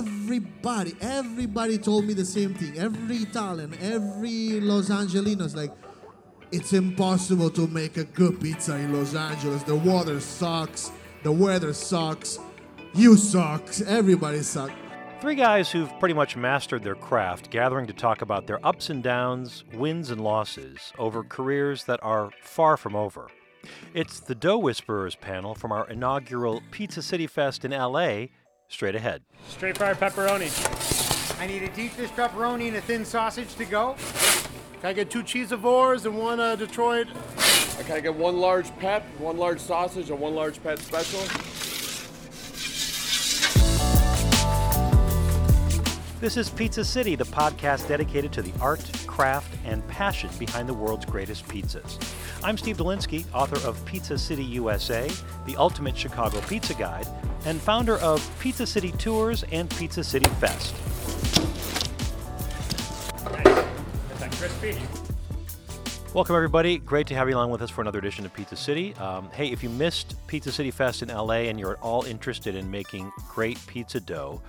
everybody, everybody told me the same thing. Every Italian, every Los Angelino's like, it's impossible to make a good pizza in Los Angeles. The water sucks, the weather sucks, you suck, everybody sucks. Three guys who've pretty much mastered their craft, gathering to talk about their ups and downs, wins and losses over careers that are far from over. It's the Dough Whisperers panel from our inaugural Pizza City Fest in LA, straight ahead. Straight fried pepperoni. I need a deep dish pepperoni and a thin sausage to go. Can I get two cheesivores and one uh, Detroit? Can I get one large pep, one large sausage, and one large pet special? This is Pizza City, the podcast dedicated to the art, craft, and passion behind the world's greatest pizzas. I'm Steve Dolinsky, author of Pizza City USA, the ultimate Chicago pizza guide, and founder of Pizza City Tours and Pizza City Fest. Welcome, everybody. Great to have you along with us for another edition of Pizza City. Um, hey, if you missed Pizza City Fest in LA and you're at all interested in making great pizza dough,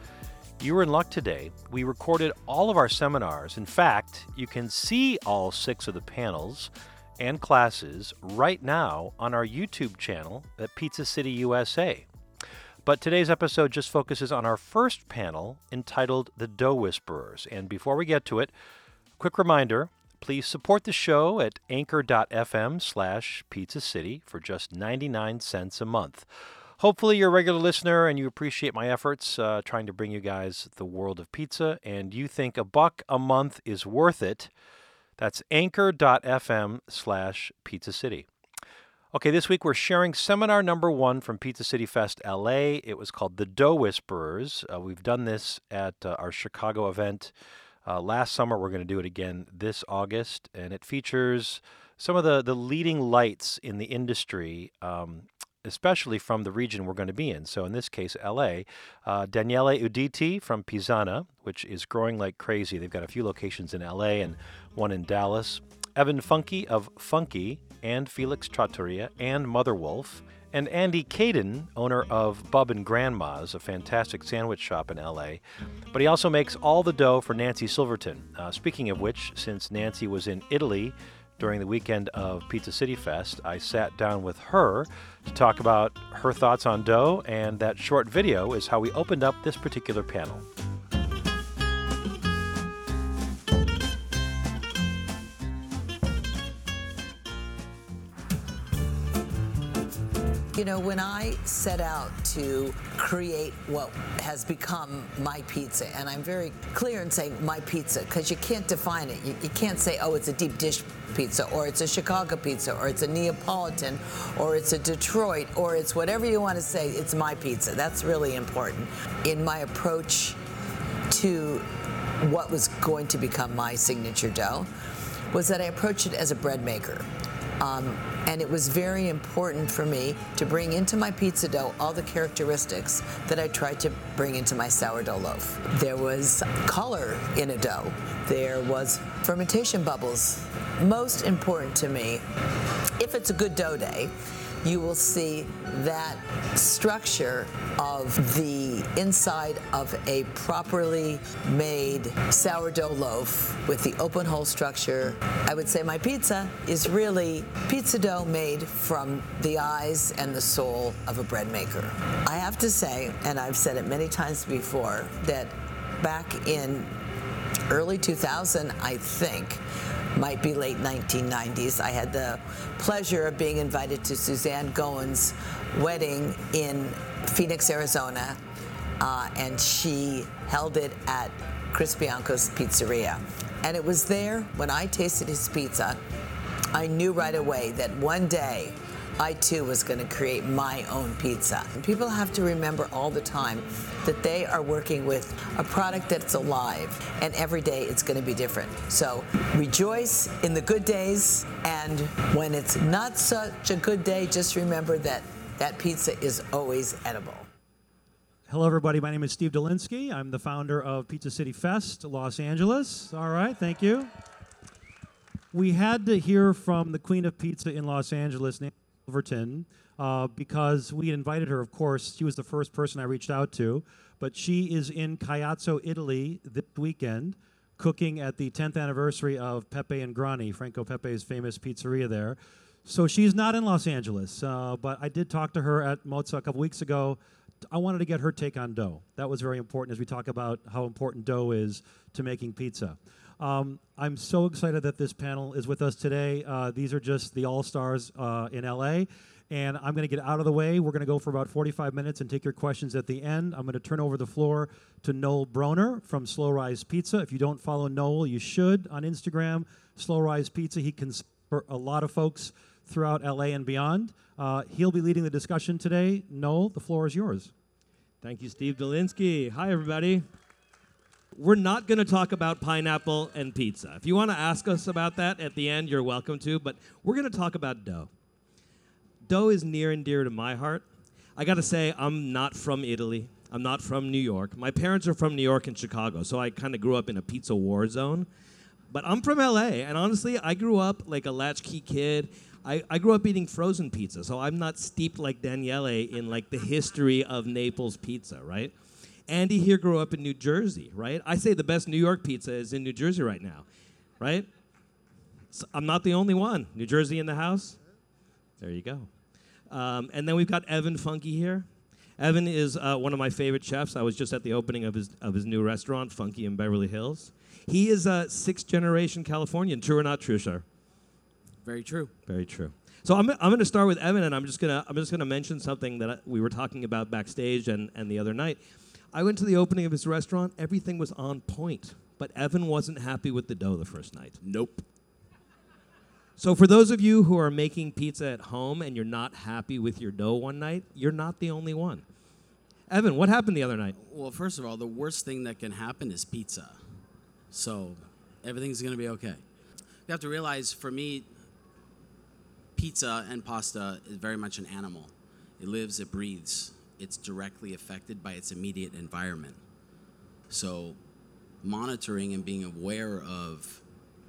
you were in luck today. We recorded all of our seminars. In fact, you can see all six of the panels and classes right now on our YouTube channel at Pizza City USA. But today's episode just focuses on our first panel entitled The Dough Whisperers. And before we get to it, quick reminder please support the show at anchor.fm slash pizza city for just 99 cents a month. Hopefully, you're a regular listener and you appreciate my efforts uh, trying to bring you guys the world of pizza, and you think a buck a month is worth it. That's anchor.fm slash pizza city. Okay, this week we're sharing seminar number one from Pizza City Fest LA. It was called The Dough Whisperers. Uh, we've done this at uh, our Chicago event uh, last summer. We're going to do it again this August, and it features some of the, the leading lights in the industry um, especially from the region we're going to be in. So in this case, LA. Uh, Daniele Uditi from Pizzana, which is growing like crazy. They've got a few locations in LA and one in Dallas. Evan Funke of Funke and Felix Trattoria and Mother Wolf. And Andy Kadin, owner of Bub and Grandma's, a fantastic sandwich shop in LA. But he also makes all the dough for Nancy Silverton. Uh, speaking of which, since Nancy was in Italy during the weekend of Pizza City Fest, I sat down with her to talk about her thoughts on dough, and that short video is how we opened up this particular panel. You know, when I set out to create what has become my pizza, and I'm very clear in saying my pizza, because you can't define it. You, you, can't say, oh, it's a deep dish pizza, or it's a Chicago pizza, or it's a Neapolitan, or it's a Detroit, or it's whatever you want to say. It's my pizza. That's really important. In my approach to what was going to become my signature dough, was that I approached it as a bread maker. Um, and it was very important for me to bring into my pizza dough all the characteristics that I tried to bring into my sourdough loaf. There was color in a dough. There was fermentation bubbles. Most important to me, if it's a good dough day, you will see that structure of the inside of a properly made sourdough loaf with the open hole structure. I would say my pizza is really pizza dough made from the eyes and the soul of a bread maker. I have to say, and I've said it many times before, that back in early 2000, I think, might be late 1990s. I had the pleasure of being invited to Suzanne Goin's wedding in Phoenix, Arizona, uh, and she held it at Chris Bianco's Pizzeria. And it was there when I tasted his pizza, I knew right away that one day I too was going to create my own pizza. And people have to remember all the time that they are working with a product that's alive, and every day it's going to be different. So rejoice in the good days, and when it's not such a good day, just remember that that pizza is always edible. Hello, everybody. My name is Steve Dolinsky. I'm the founder of Pizza City Fest, Los Angeles. All right, thank you. We had to hear from the Queen of Pizza in Los Angeles, Silverton uh, because we invited her, of course. She was the first person I reached out to, but she is in Caiazzo, Italy this weekend, cooking at the 10th anniversary of Pepe in Grani, Franco Pepe's famous pizzeria there. So she's not in Los Angeles, uh, but I did talk to her at Mozza a couple weeks ago. I wanted to get her take on dough. That was very important as we talk about how important dough is to making pizza. Um, I'm so excited that this panel is with us today. Uh, these are just the all stars uh, in LA. And I'm going to get out of the way. We're going to go for about 45 minutes and take your questions at the end. I'm going to turn over the floor to Noel Brohner from Slow Rise Pizza. If you don't follow Noel, you should on Instagram, Slow Rise Pizza. He can support a lot of folks throughout LA and beyond. Uh, he'll be leading the discussion today. Noel, the floor is yours. Thank you, Steve Dolinsky. Hi, everybody. We're not going to talk about pineapple and pizza. If you want to ask us about that at the end, you're welcome to, but we're going to talk about dough dough is near and dear to my heart. I got to say, I'm not from Italy. I'm not from New York. My parents are from New York and Chicago, so I kind of grew up in a pizza war zone. But I'm from LA, and honestly, I grew up like a latchkey kid. I, I grew up eating frozen pizza, so I'm not steeped like Daniele in like the history of Naples pizza, right? Andy here grew up in New Jersey, right? I say the best New York pizza is in New Jersey right now, right? So I'm not the only one. New Jersey in the house? There you go. Um, and then we've got Evan Funke here. Evan is uh, one of my favorite chefs. I was just at the opening of his, of his new restaurant, Funke in Beverly Hills. He is a sixth generation Californian. True or not true, sir? Very true. Very true. So I'm, I'm going to start with Evan, and I'm just going to I'm just going to mention something that I, we were talking about backstage and, and the other night. I went to the opening of his restaurant. Everything was on point, but Evan wasn't happy with the dough the first night. Nope. So, for those of you who are making pizza at home and you're not happy with your dough one night, you're not the only one. Evan, what happened the other night? Well, first of all, the worst thing that can happen is pizza. So, everything's going to be okay. You have to realize for me, pizza and pasta is very much an animal. It lives, it breathes, it's directly affected by its immediate environment. So, monitoring and being aware of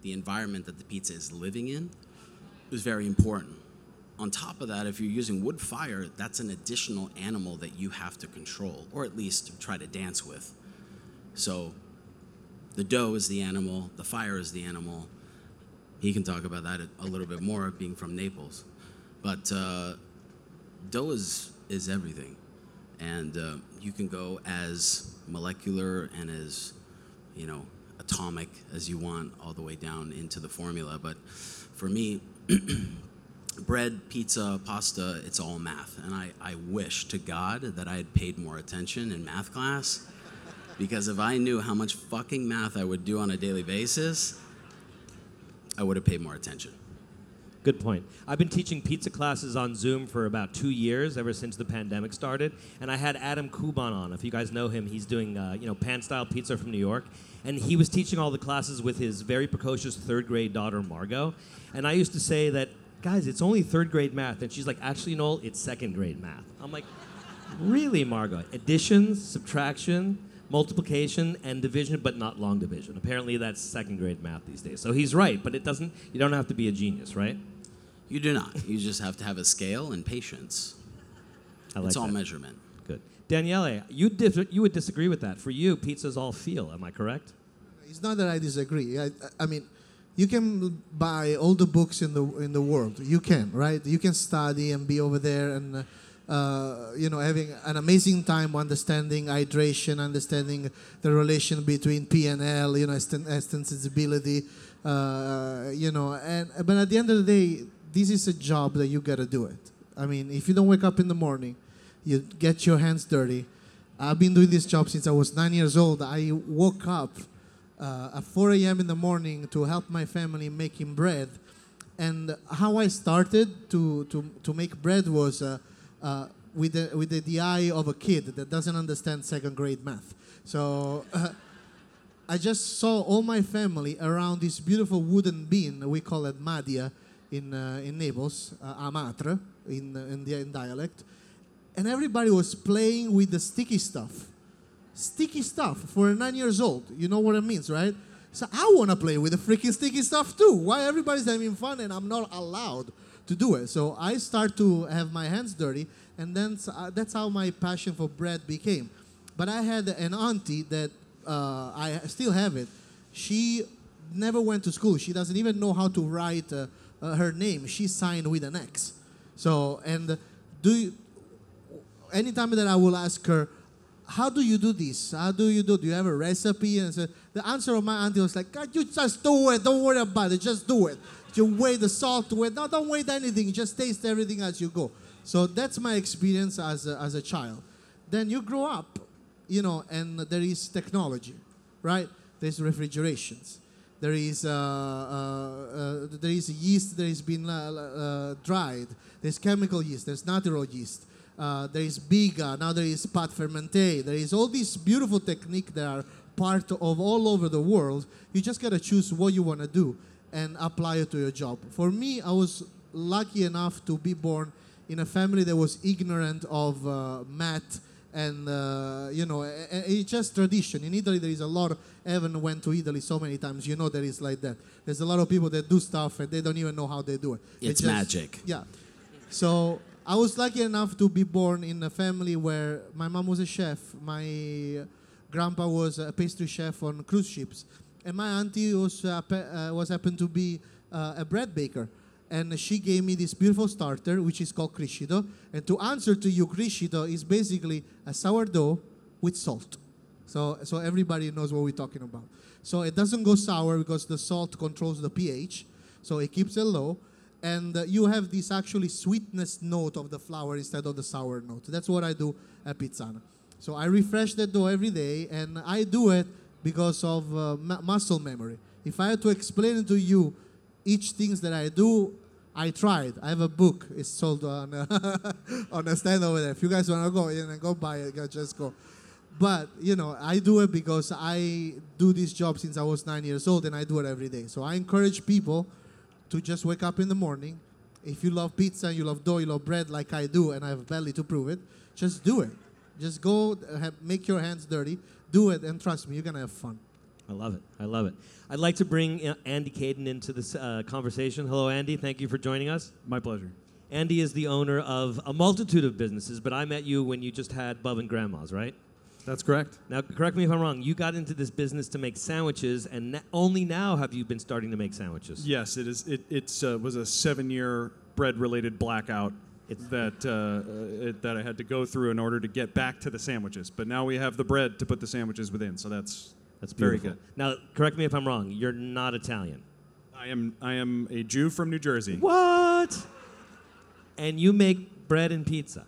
the environment that the pizza is living in is very important. On top of that, if you're using wood fire, that's an additional animal that you have to control, or at least try to dance with. So the dough is the animal, the fire is the animal. He can talk about that a little bit more, being from Naples. But uh, dough is, is everything. And uh, you can go as molecular and as, you know, atomic as you want, all the way down into the formula. But for me, bread, pizza, pasta, it's all math. And I, I wish to God that I had paid more attention in math class. Because if I knew how much fucking math I would do on a daily basis, I would have paid more attention. Good point. I've been teaching pizza classes on Zoom for about two years, ever since the pandemic started. And I had Adam Kuban on. If you guys know him, he's doing uh, you know pan style pizza from New York and he was teaching all the classes with his very precocious third grade daughter Margot. And I used to say that, guys, it's only third grade math, and she's like, actually, Noel, it's second grade math. I'm like, really, Margot? Addition, subtraction, multiplication, and division, but not long division. Apparently, that's second grade math these days. So he's right, but it doesn't. You don't have to be a genius, right? You do not. You just have to have a scale and patience. I like it's all that. measurement. Good. Daniele, you, dis- you would disagree with that. For you, pizza's all feel. Am I correct? It's not that I disagree. I, I mean, you can buy all the books in the in the world. You can, right? You can study and be over there and. Uh, you know, having an amazing time understanding hydration, understanding the relation between P and L, you know, extensibility, uh, you know, and but at the end of the day, this is a job that you gotta do it. I mean, if you don't wake up in the morning you get your hands dirty. I've been doing this job since I was nine years old. I woke up uh, at 4 a.m. in the morning to help my family making bread. And how I started to, to, to make bread was uh, uh, with, the, with the, the eye of a kid that doesn't understand second grade math. So uh, I just saw all my family around this beautiful wooden bin. We call it madia in, uh, in Naples, uh, amatre in, in, the, in dialect and everybody was playing with the sticky stuff. Sticky stuff for a nine years old. You know what it means, right? So I want to play with the freaking sticky stuff too. Why everybody's having fun and I'm not allowed to do it. So I start to have my hands dirty, and then uh, that's how my passion for bread became. But I had an auntie that uh, I still have it. She never went to school. She doesn't even know how to write uh, uh, her name. She signed with an X. So and do you, anytime that I will ask her, how do you do this? How do you do? Do you have a recipe? And so the answer of my auntie was like, God, you just do it. Don't worry about it. Just do it. You weigh the salt. Weigh, no, don't weigh anything. Just taste everything as you go. So that's my experience as a, as a child. Then you grow up, you know, and there is technology, right? There's refrigerations. There is uh, uh, uh, there is yeast that has been uh, uh, dried. There's chemical yeast. There's natural yeast. Uh, there is biga. Now there is pâte fermentée. There is all these beautiful technique that are part of all over the world. You just gotta choose what you wanna do and apply it to your job. For me, I was lucky enough to be born in a family that was ignorant of uh, math and uh, you know it's just tradition. In italy there is a lot of evan went to italy so many times you know that it's like that. There's a lot of people that do stuff and they don't even know how they do it. It's magic. yeah. So i was lucky enough to be born in a family where my mom was a chef my grandpa was a pastry chef on cruise ships and my auntie was, uh, uh, was happened to be uh, a bread baker? And she gave me this beautiful starter which is called criscito and to answer to you criscito is basically a sourdough with salt. So so everybody knows what we're talking about. So it doesn't go sour because the salt controls the ph so it keeps it low. And uh, you have this actually sweetness note of the flour instead of the sour note. That's what i do at pizzana. So i refresh the dough every day and i do it because of uh, mu- muscle memory if i had to explain to you each things that I do, I tried. I have a book. It's sold on uh, on a stand over there. If you guys want to go in and go buy it, just go. But you know, I do it because I do this job since I was nine years old, and I do it every day. So I encourage people to just wake up in the morning. If you love pizza, you love dough, you love bread, like I do, and I have belly to prove it. Just do it. Just go, have, make your hands dirty, do it, and trust me, you're gonna have fun. I love it. I love it. I'd like to bring uh, Andy Kadin into this uh, conversation. Hello, Andy. Thank you for joining us. My pleasure. Andy is the owner of a multitude of businesses, but I met you when you just had Bub and Grandma's, right? That's correct. Now, correct me if I'm wrong. You got into this business to make sandwiches, and na- only now have you been starting to make sandwiches. Yes, it is. It it's, uh, was a seven-year bread-related blackout that uh, uh, it, that I had to go through in order to get back to the sandwiches. But now we have the bread to put the sandwiches within, so that's That's very good. Now, correct me if I'm wrong. You're not Italian. I am I am a Jew from New Jersey. What? And you make bread and pizza.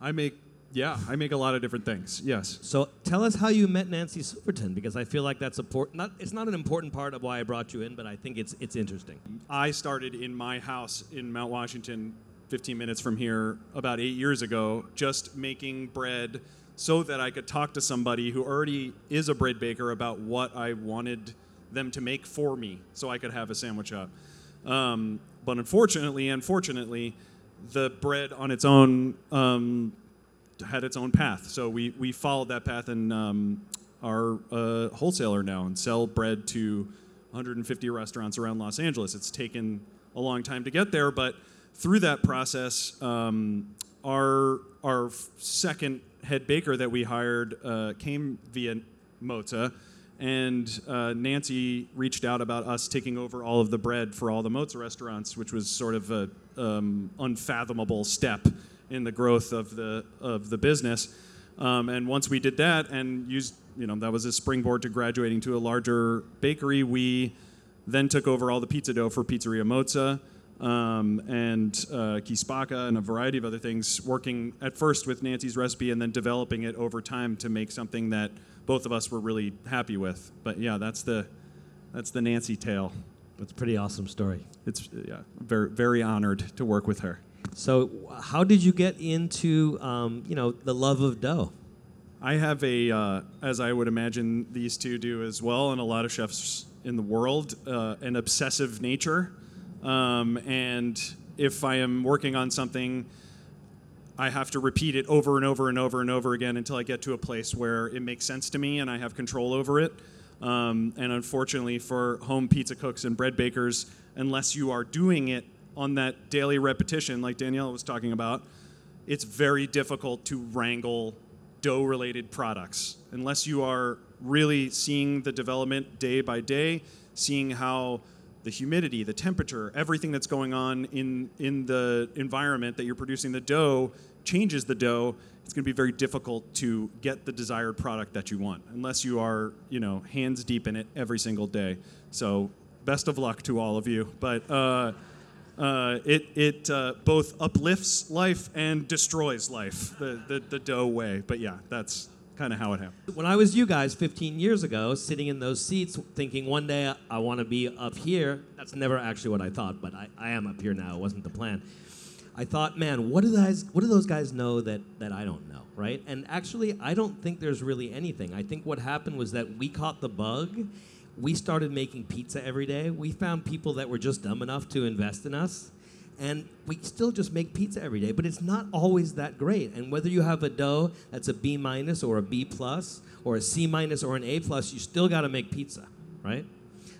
I make yeah, I make a lot of different things. Yes. So tell us how you met Nancy Silverton, because I feel like that's important. Not, it's not an important part of why I brought you in, but I think it's it's interesting. I started in my house in Mount Washington, 15 minutes from here, about eight years ago, just making bread so that I could talk to somebody who already is a bread baker about what I wanted them to make for me so I could have a sandwich shop. Um, but unfortunately, unfortunately, the bread on its own um, had its own path. So we, we followed that path and um, are a wholesaler now and sell bread to 150 restaurants around Los Angeles. It's taken a long time to get there, but through that process, um, our our second head baker that we hired uh, came via Mota, and uh, Nancy reached out about us taking over all of the bread for all the Mozza restaurants, which was sort of a um, unfathomable step in the growth of the of the business. Um, and once we did that and used, you know, that was a springboard to graduating to a larger bakery. We then took over all the pizza dough for Pizzeria Mozza um, and uh, Chi Spacca and a variety of other things, working at first with Nancy's recipe and then developing it over time to make something that both of us were really happy with. But yeah, that's the that's the Nancy tale. That's a pretty awesome story. It's yeah, very very honored to work with her. So, how did you get into um, you know the love of dough? I have a, uh, as I would imagine these two do as well, and a lot of chefs in the world, uh, an obsessive nature. Um, and if I am working on something, I have to repeat it over and over and over and over again until I get to a place where it makes sense to me and I have control over it. Um, and unfortunately, for home pizza cooks and bread bakers, unless you are doing it on that daily repetition, like Daniele was talking about, it's very difficult to wrangle dough related products unless you are really seeing the development day by day, seeing how the humidity, the temperature, everything that's going on in, in the environment that you're producing the dough changes the dough. It's going to be very difficult to get the desired product that you want unless you are, you know, hands deep in it every single day. So, best of luck to all of you. But uh, uh, it it uh, both uplifts life and destroys life the, the, the dough way. But yeah, that's kind of how it happened. When I was you guys 15 years ago, sitting in those seats, thinking one day I want to be up here, that's never actually what I thought, but I, I am up here now. It wasn't the plan. I thought, man, what do guys, what do those guys know that that I don't know, right? And actually, I don't think there's really anything. I think what happened was that we caught the bug. We started making pizza every day. We found people that were just dumb enough to invest in us. And we still just make pizza every day, but it's not always that great. And whether you have a dough that's a B minus or a B plus or a C minus or an A plus, you still got to make pizza, right?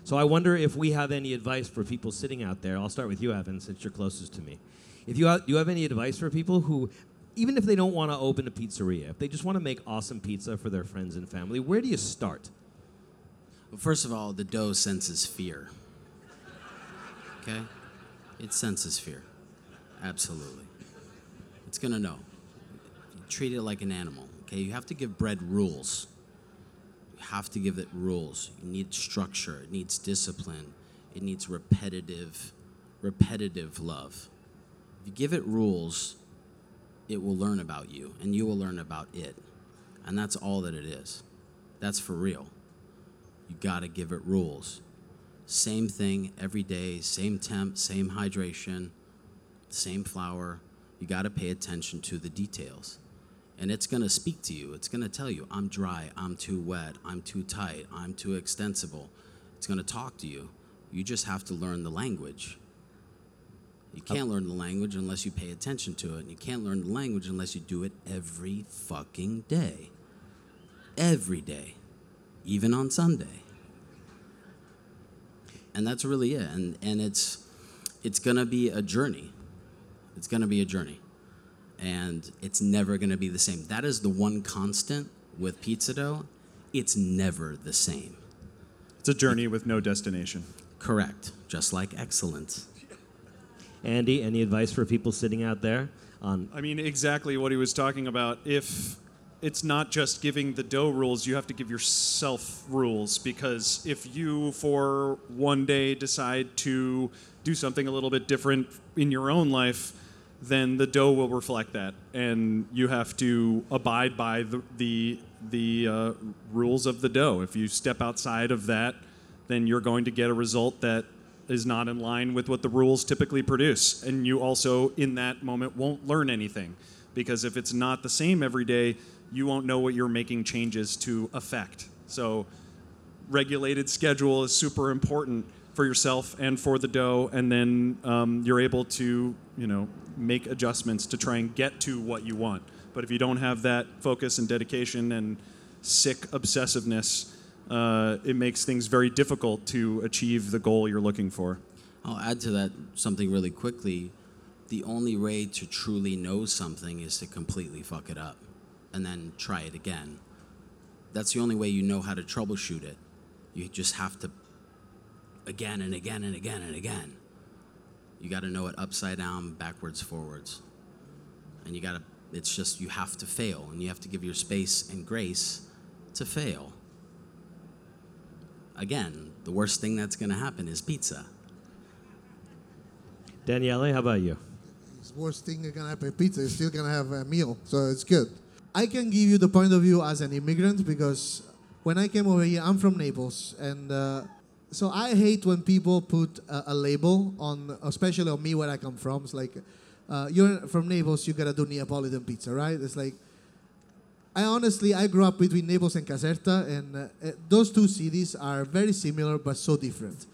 So I wonder if we have any advice for people sitting out there. I'll start with you, Evan, since you're closest to me. If you have, do you have any advice for people who, even if they don't want to open a pizzeria, if they just want to make awesome pizza for their friends and family, where do you start? Well, first of all, the dough senses fear. Okay? It senses fear. Absolutely. It's going to know. Treat it like an animal. Okay? You have to give bread rules. You have to give it rules. You need structure. It needs discipline. It needs repetitive, repetitive love. If you give it rules, it will learn about you and you will learn about it. And that's all that it is. That's for real. You got to give it rules. Same thing every day, same temp, same hydration, same flour. You got to pay attention to the details. And it's going to speak to you. It's going to tell you, I'm dry, I'm too wet, I'm too tight, I'm too extensible. It's going to talk to you. You just have to learn the language. You can't learn the language unless you pay attention to it. And you can't learn the language unless you do it every fucking day. Every day. Even on Sunday. And that's really it. And, and it's, it's going to be a journey. It's going to be a journey. And it's never going to be the same. That is the one constant with pizza dough. It's never the same. It's a journey with no destination. Correct. Just like excellence. Andy, any advice for people sitting out there on I mean, exactly what he was talking about. If it's not just giving the dough rules, you have to give yourself rules because if you, for one day, decide to do something a little bit different in your own life, then the dough will reflect that, and you have to abide by the the, the uh, rules of the dough. If you step outside of that, then you're going to get a result that is not in line with what the rules typically produce. And you also, in that moment, won't learn anything. Because if it's not the same every day, you won't know what you're making changes to affect. So, regulated schedule is super important for yourself and for the dough. And then um, you're able to, you know, make adjustments to try and get to what you want. But if you don't have that focus and dedication and sick obsessiveness, uh, it makes things very difficult to achieve the goal you're looking for. I'll add to that something really quickly. The only way to truly know something is to completely fuck it up and then try it again. That's the only way you know how to troubleshoot it. You just have to again and again and again and again. You got to know it upside down, backwards, forwards. And you got to, it's just, you have to fail and you have to give your space and grace to fail again, the worst thing that's going to happen is pizza. Daniele, how about you? The worst thing that's going to happen is pizza. You're still gonna have a meal, so it's good. I can give you the point of view as an immigrant because when I came over here, I'm from Naples, and uh, so I hate when people put a, a, label on, especially on me where I come from. It's like, uh, you're from Naples, you gotta do Neapolitan pizza, right? It's like, I honestly, I grew up between Naples and Caserta, and uh, those two cities are very similar but so different.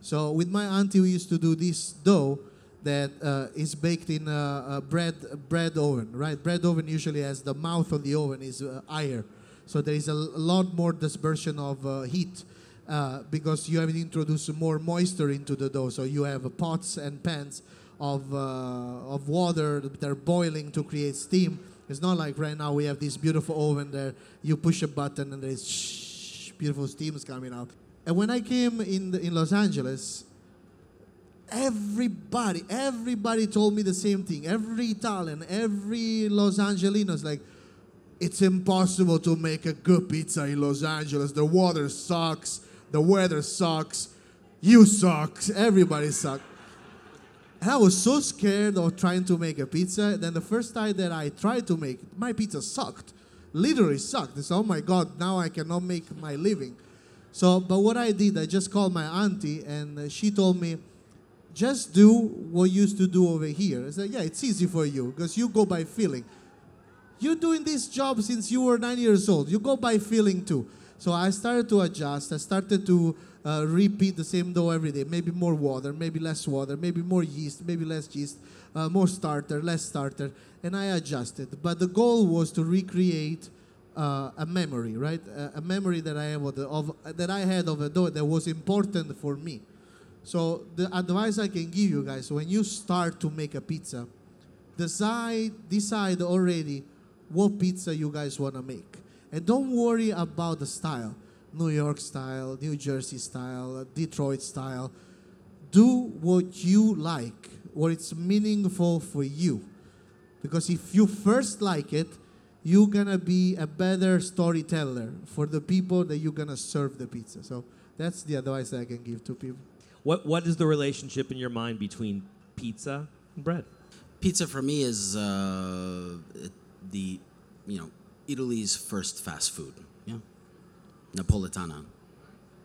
So with my auntie, we used to do this dough that uh, is baked in a, a, bread bread oven, right? Bread oven usually has the mouth of the oven is uh, higher, so there is a, lot more dispersion of uh, heat uh, because you have introduced more moisture into the dough. So you have pots and pans of uh, of water that they're boiling to create steam. It's not like right now we have this beautiful oven there. You push a button and there's beautiful steams coming out. And when I came in the, in Los Angeles, everybody, everybody told me the same thing. Every Italian, every Los Angelino's like, it's impossible to make a good pizza in Los Angeles. The water sucks, the weather sucks, you suck, everybody sucks. And I was so scared of trying to make a pizza. Then the first time that I tried to make my pizza sucked. Literally sucked. It's oh my god, now I cannot make my living. So, but what I did, I just called my auntie and she told me, just do what you used to do over here. I said, yeah, it's easy for you because you go by feeling. You're doing this job since you were nine years old. You go by feeling too. So I started to adjust. I started to uh, repeat the same dough every day. Maybe more water, maybe less water, maybe more yeast, maybe less yeast, uh, more starter, less starter, and I adjusted. But the goal was to recreate uh, a memory, right? A, a memory that I have of, of that I had of a dough that was important for me. So the advice I can give you guys when you start to make a pizza, decide decide already what pizza you guys want to make, and don't worry about the style. New York style, New Jersey style, Detroit style. Do what you like, what it's meaningful for you. Because if you first like it, you're gonna be a better storyteller for the people that you're gonna serve the pizza. So that's the advice I can give to people. What What is the relationship in your mind between pizza and bread? Pizza for me is uh, the, you know, Italy's first fast food. Yeah, Napolitana.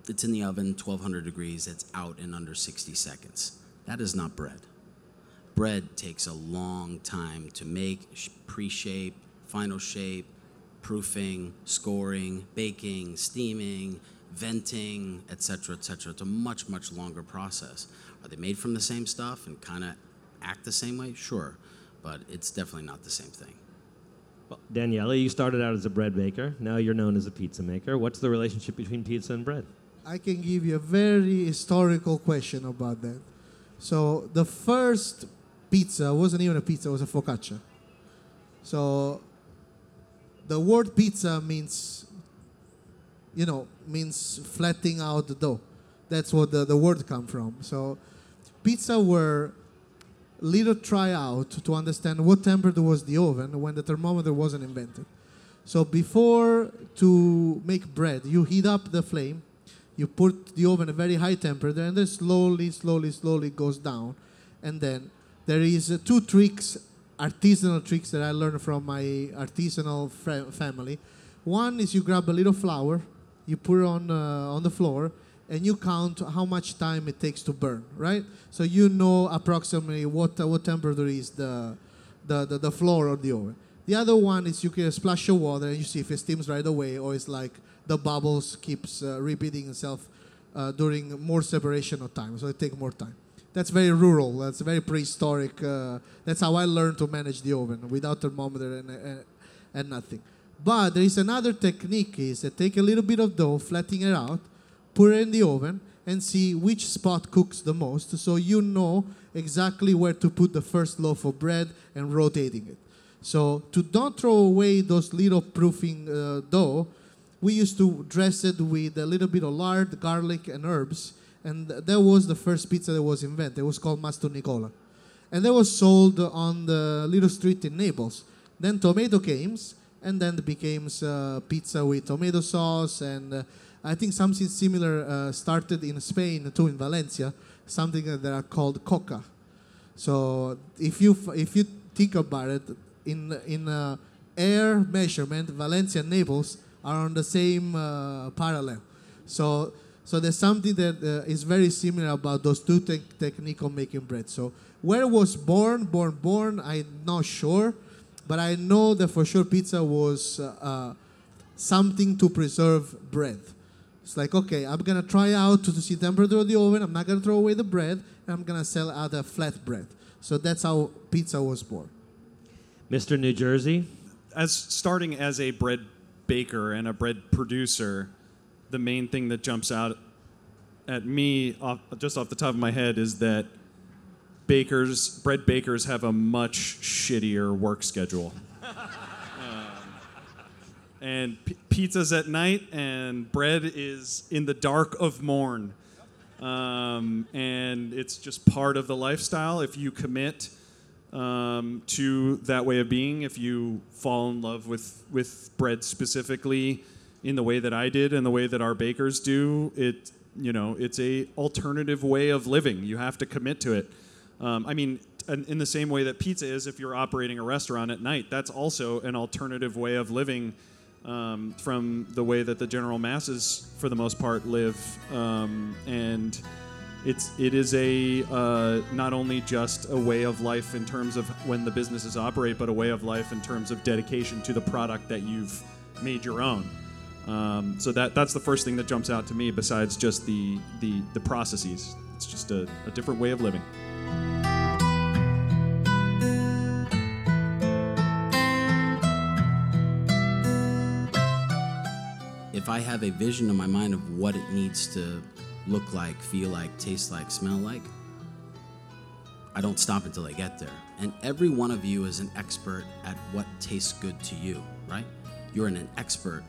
It's in the oven, 1200 degrees. It's out in under 60 seconds. That is not bread. Bread takes a long time to make, pre-shape, final shape, proofing, scoring, baking, steaming, venting, etc., etc. It's a much, much longer process. Are they made from the same stuff and kind of act the same way? Sure, but it's definitely not the same thing. Well, Daniela, you started out as a bread baker. Now you're known as a pizza maker. What's the relationship between pizza and bread? I can give you a very historical question about that. So the first pizza wasn't even a pizza; it was a focaccia. So the word pizza means, you know, means flattening out the dough. That's what the, the word come from. So pizza were little tryout to understand what temperature was the oven when the thermometer wasn't invented. So before to make bread, you heat up the flame, you put the oven at a very high temperature, and then slowly, slowly, slowly goes down. And then there is uh, two tricks, artisanal tricks that I learned from my artisanal fr- family. One is you grab a little flour, you put on uh, on the floor, and you count how much time it takes to burn, right? So you know approximately what uh, what temperature is the, the the the floor of the oven. The other one is you can splash of water and you see if it steams right away or it's like the bubbles keeps uh, repeating itself uh, during more separation of time, so it takes more time. That's very rural. That's very prehistoric. Uh, that's how I learned to manage the oven without thermometer and, and, and nothing. But there is another technique: is that take a little bit of dough, flatten it out, put it in the oven, and see which spot cooks the most, so you know exactly where to put the first loaf of bread and rotating it. So to don't throw away those little proofing uh, dough, we used to dress it with a little bit of lard, garlic, and herbs. And that was the first pizza that was invented. It was called Mastro Nicola. And that was sold on the little street in Naples. Then tomato came, and then it became uh, pizza with tomato sauce. And uh, I think something similar uh, started in Spain too, in Valencia, something that are called coca. So if you if you think about it, in in uh, air measurement, Valencia and Naples are on the same uh, parallel. So so there's something that uh, is very similar about those two te- technique of making bread. So where was born, born, born, I'm not sure, but I know that for sure pizza was uh, uh, something to preserve bread. It's like okay, I'm gonna try out to see the temperature of the oven. I'm not gonna throw away the bread. And I'm gonna sell out a flat bread. So that's how pizza was born. Mr. New Jersey, as starting as a bread baker and a bread producer, the main thing that jumps out at me off, just off the top of my head is that bakers, bread bakers have a much shittier work schedule. Um, and p- pizza's at night, and bread is in the dark of morn. Um, and it's just part of the lifestyle. If you commit um, to that way of being, if you fall in love with, with bread specifically in the way that I did and the way that our bakers do, it you know it's a alternative way of living. You have to commit to it. Um, I mean, in the same way that pizza is, if you're operating a restaurant at night, that's also an alternative way of living um, from the way that the general masses, for the most part, live. Um, and it's it is a uh, not only just a way of life in terms of when the businesses operate, but a way of life in terms of dedication to the product that you've made your own. Um, so that that's the first thing that jumps out to me, besides just the the, the processes. It's just a, a different way of living. If I have a vision in my mind of what it needs to look like, feel like, taste like, smell like, I don't stop until I get there. And every one of you is an expert at what tastes good to you, right? You're an expert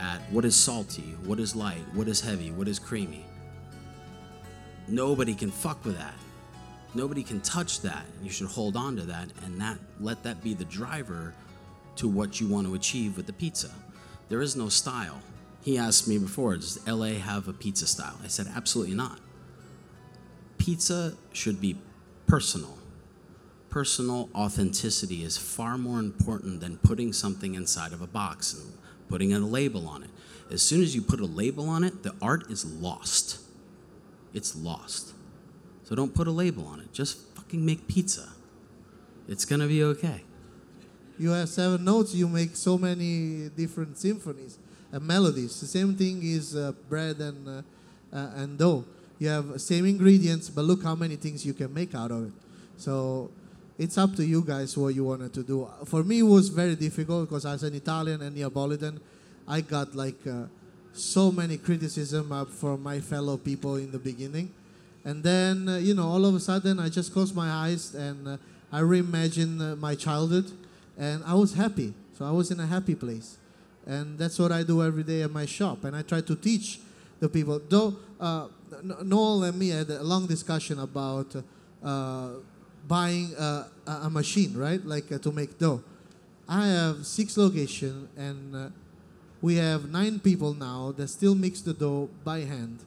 at what is salty, what is light, what is heavy, what is creamy. Nobody can fuck with that. Nobody can touch that. You should hold on to that and that let that be the driver to what you want to achieve with the pizza. There is no style. He asked me before, does LA have a pizza style? I said, absolutely not. Pizza should be personal. Personal authenticity is far more important than putting something inside of a box and putting a label on it. As soon as you put a label on it, the art is lost. It's lost. So don't put a label on it. Just fucking make pizza. It's gonna be okay. You have seven notes, you make so many different symphonies melodies. The same thing is uh, bread and, uh, uh, and dough. You have same ingredients, but look how many things you can make out of it. So it's up to you guys what you wanted to do. For me, it was very difficult because as an Italian and Neapolitan, I got like uh, so many criticism uh, from my fellow people in the beginning. And then, uh, you know, all of a sudden I just closed my eyes and uh, I reimagined uh, my childhood and I was happy. So I was in a happy place. And that's what I do every day at my shop. And I try to teach the people. Though uh, Noel and me had a long discussion about uh, buying a, a machine, right? Like uh, to make dough. I have six locations and uh, we have nine people now that still mix the dough by hand.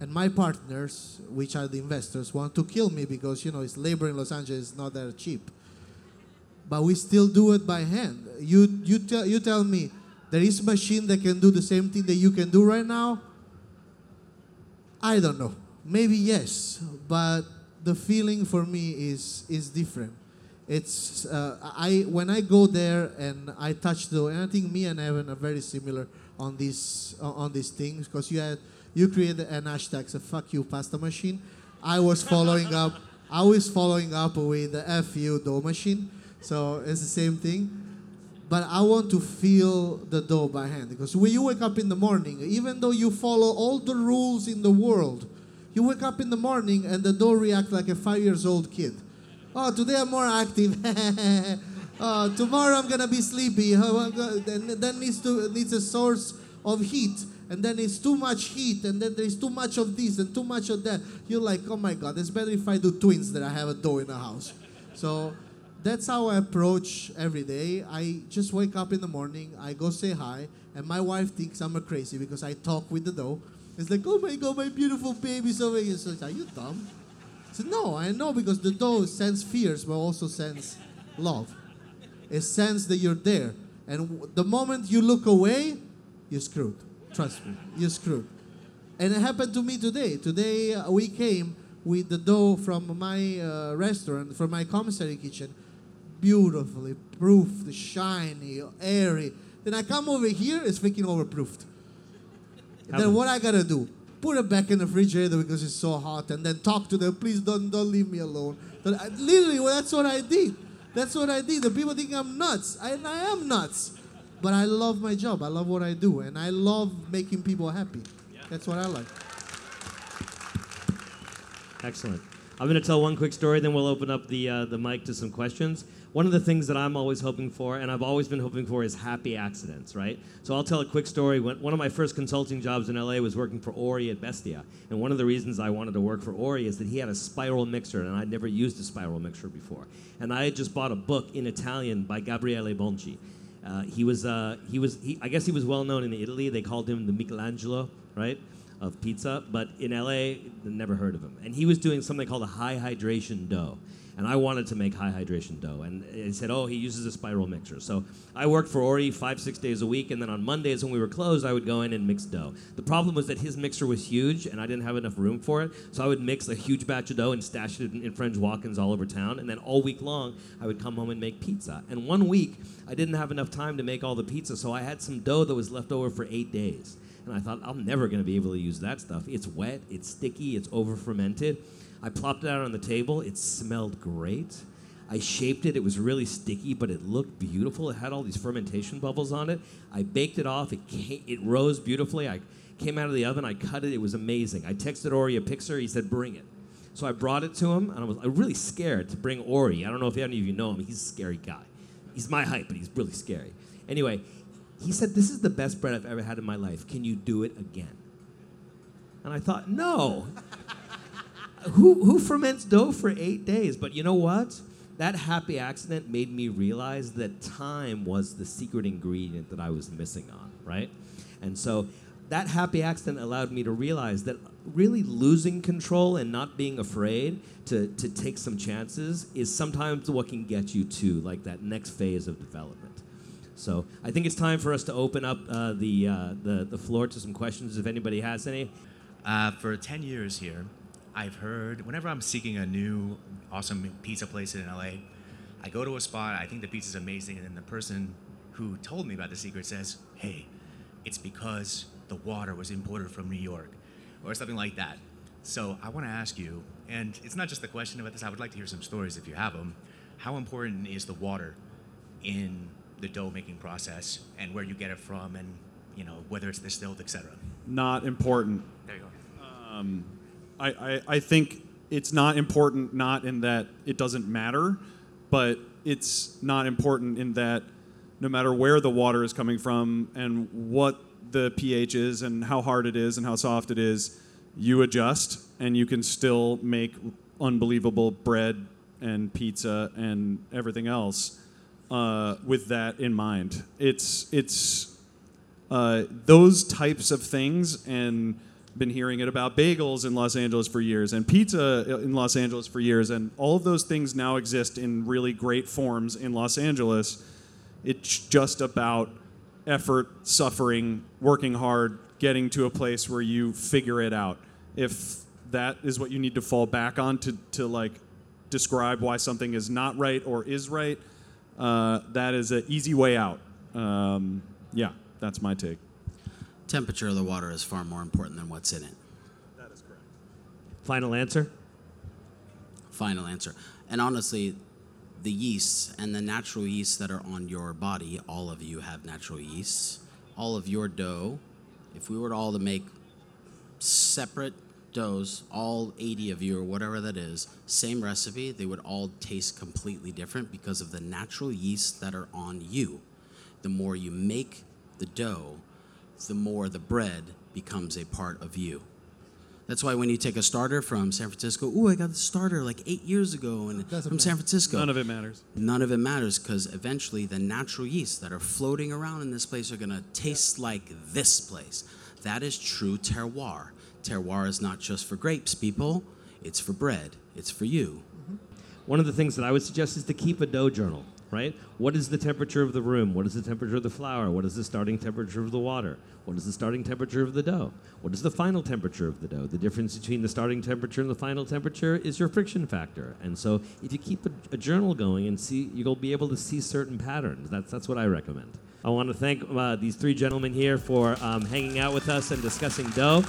And my partners, which are the investors, want to kill me because, you know, it's labor in Los Angeles is not that cheap but we still do it by hand. You you tell you tell me there is a machine that can do the same thing that you can do right now. I don't know. Maybe yes, but the feeling for me is is different. It's uh, I when I go there and I touch the and I think me and Evan are very similar on these on these things because you had you created an hashtag a fuck you pasta machine. I was following up. I was following up with the fu dough machine. So it's the same thing. But I want to feel the dough by hand because when you wake up in the morning, even though you follow all the rules in the world, you wake up in the morning and the dough reacts like a five years old kid. Oh, today I'm more active. oh, tomorrow I'm gonna be sleepy. Oh, then then needs to needs a source of heat, and then it's too much heat, and then there's too much of this and too much of that. You're like, oh my god, it's better if I do twins than I have a dough in the house. So that's how I approach every day. I just wake up in the morning, I go say hi, and my wife thinks I'm a crazy because I talk with the dough. It's like, oh my god, my beautiful baby's over here. So, are you dumb? I said, no, I know because the dough sends fears, but also sends love. It sends that you're there. And the moment you look away, you're screwed. Trust me, you're screwed. And it happened to me today. Today uh, we came with the dough from my uh, restaurant, from my commissary kitchen, beautifully proofed, shiny, airy. Then I come over here, it's freaking overproofed. Then what I gotta do? Put it back in the refrigerator because it's so hot, and then talk to them. Please don't don't leave me alone. I, literally, well, that's what I did. That's what I did. The people think I'm nuts. I, I am nuts, but I love my job. I love what I do, and I love making people happy. That's what I like. Excellent. I'm going to tell one quick story, then we'll open up the uh, the mic to some questions. One of the things that I'm always hoping for, and I've always been hoping for, is happy accidents, right? So I'll tell a quick story. When, one of my first consulting jobs in LA was working for Ori at Bestia, and one of the reasons I wanted to work for Ori is that he had a spiral mixer, and I'd never used a spiral mixer before. And I had just bought a book in Italian by Gabriele Bonci. Uh, he was, uh, he was, he, I guess he was well known in Italy. They called him the Michelangelo, right, of pizza. But in LA, never heard of him. And he was doing something called a high hydration dough. And I wanted to make high hydration dough. And he said, oh, he uses a spiral mixer. So I worked for Ori five, six days a week. And then on Mondays when we were closed, I would go in and mix dough. The problem was that his mixer was huge and I didn't have enough room for it. So I would mix a huge batch of dough and stash it in, in French walk-ins all over town. And then all week long, I would come home and make pizza. And one week, I didn't have enough time to make all the pizza. So I had some dough that was left over for eight days. And I thought, I'm never going to be able to use that stuff. It's wet, it's sticky, it's over fermented. I plopped it out on the table. It smelled great. I shaped it. It was really sticky, but it looked beautiful. It had all these fermentation bubbles on it. I baked it off. It came, it rose beautifully. I came out of the oven. I cut it. It was amazing. I texted Ori a picture. He said, "Bring it." So I brought it to him, and I was, really scared to bring Ori. I don't know if any of you know him. He's a scary guy. He's my height, but he's really scary. Anyway, he said, "This is the best bread I've ever had in my life. Can you do it again?" And I thought, "No." who, who ferments dough for eight days? But you know what? That happy accident made me realize that time was the secret ingredient that I was missing on, right? And so that happy accident allowed me to realize that really losing control and not being afraid to, to take some chances is sometimes what can get you to like that next phase of development. So I think it's time for us to open up uh, the, uh, the, the floor to some questions if anybody has any. Uh, for 10 years here, I've heard whenever I'm seeking a new awesome pizza place in LA, I go to a spot, I think the pizza's amazing, and then the person who told me about the secret says, hey, it's because the water was imported from New York, or something like that. So I want to ask you, and it's not just the question about this, I would like to hear some stories if you have them. How important is the water in the dough making process and where you get it from and you know whether it's distilled, etc. Not important. There you go. Um, I, I, I think it's not important, not in that it doesn't matter, but it's not important in that no matter where the water is coming from and what the pH is and how hard it is and how soft it is, you adjust and you can still make unbelievable bread and pizza and everything else uh, with that in mind. It's it's uh, those types of things and been hearing it about bagels in Los Angeles for years and pizza in Los Angeles for years, and all of those things now exist in really great forms in Los Angeles. It's just about effort, suffering, working hard, getting to a place where you figure it out. If that is what you need to fall back on to, to like describe why something is not right or is right, uh, that is an easy way out. Um, yeah, that's my take. Temperature of the water is far more important than what's in it. That is correct. Final answer? Final answer. And honestly, the yeasts and the natural yeasts that are on your body, all of you have natural yeasts. All of your dough, if we were all to make separate doughs, all 80 of you or whatever that is, same recipe, they would all taste completely different because of the natural yeasts that are on you. The more you make the dough, the more the bread becomes a part of you. That's why when you take a starter from San Francisco, ooh, I got the starter like eight years ago and from San Francisco. None of it matters. None of it matters because eventually the natural yeasts that are floating around in this place are going to taste like this place. That is true terroir. Terroir is not just for grapes, people. It's for bread. It's for you. One of the things that I would suggest is to keep a dough journal, right? What is the temperature of the room? What is the temperature of the flour? What is the starting temperature of the water? What is the starting temperature of the dough? What is the final temperature of the dough? The difference between the starting temperature and the final temperature is your friction factor. And so if you keep a, a journal going and see, you'll be able to see certain patterns. That's, that's what I recommend. I want to thank uh, these three gentlemen here for um, hanging out with us and discussing dough.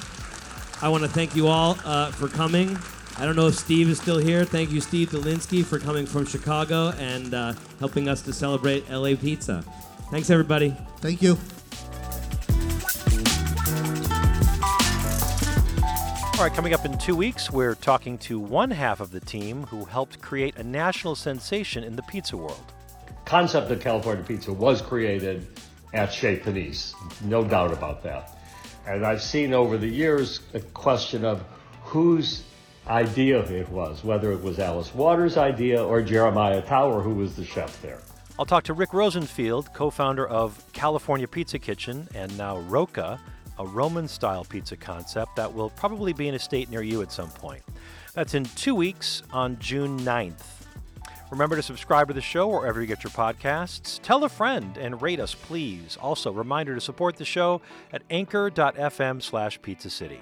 I want to thank you all uh, for coming. I don't know if Steve is still here. Thank you, Steve Dolinsky, for coming from Chicago and uh, helping us to celebrate LA Pizza. Thanks, everybody. Thank you. All right, coming up in two weeks, we're talking to one half of the team who helped create a national sensation in the pizza world. Concept of California pizza was created at Chez Panisse, no doubt about that. And I've seen over the years a question of whose idea it was, whether it was Alice Waters' idea or Jeremiah Tower, who was the chef there. I'll talk to Rick Rosenfield, co founder of California Pizza Kitchen and now Roca, a Roman style pizza concept that will probably be in a state near you at some point. That's in two weeks on June 9th. Remember to subscribe to the show wherever you get your podcasts. Tell a friend and rate us, please. Also, reminder to support the show at anchor.fm slash pizza city.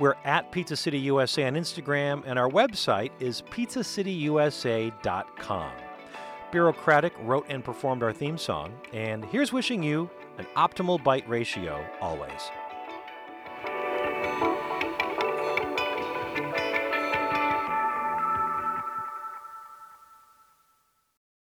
We're at Pizza City USA on Instagram, and our website is pizzacityusa.com. Bureaucratic wrote and performed our theme song, and here's wishing you an optimal bite ratio always.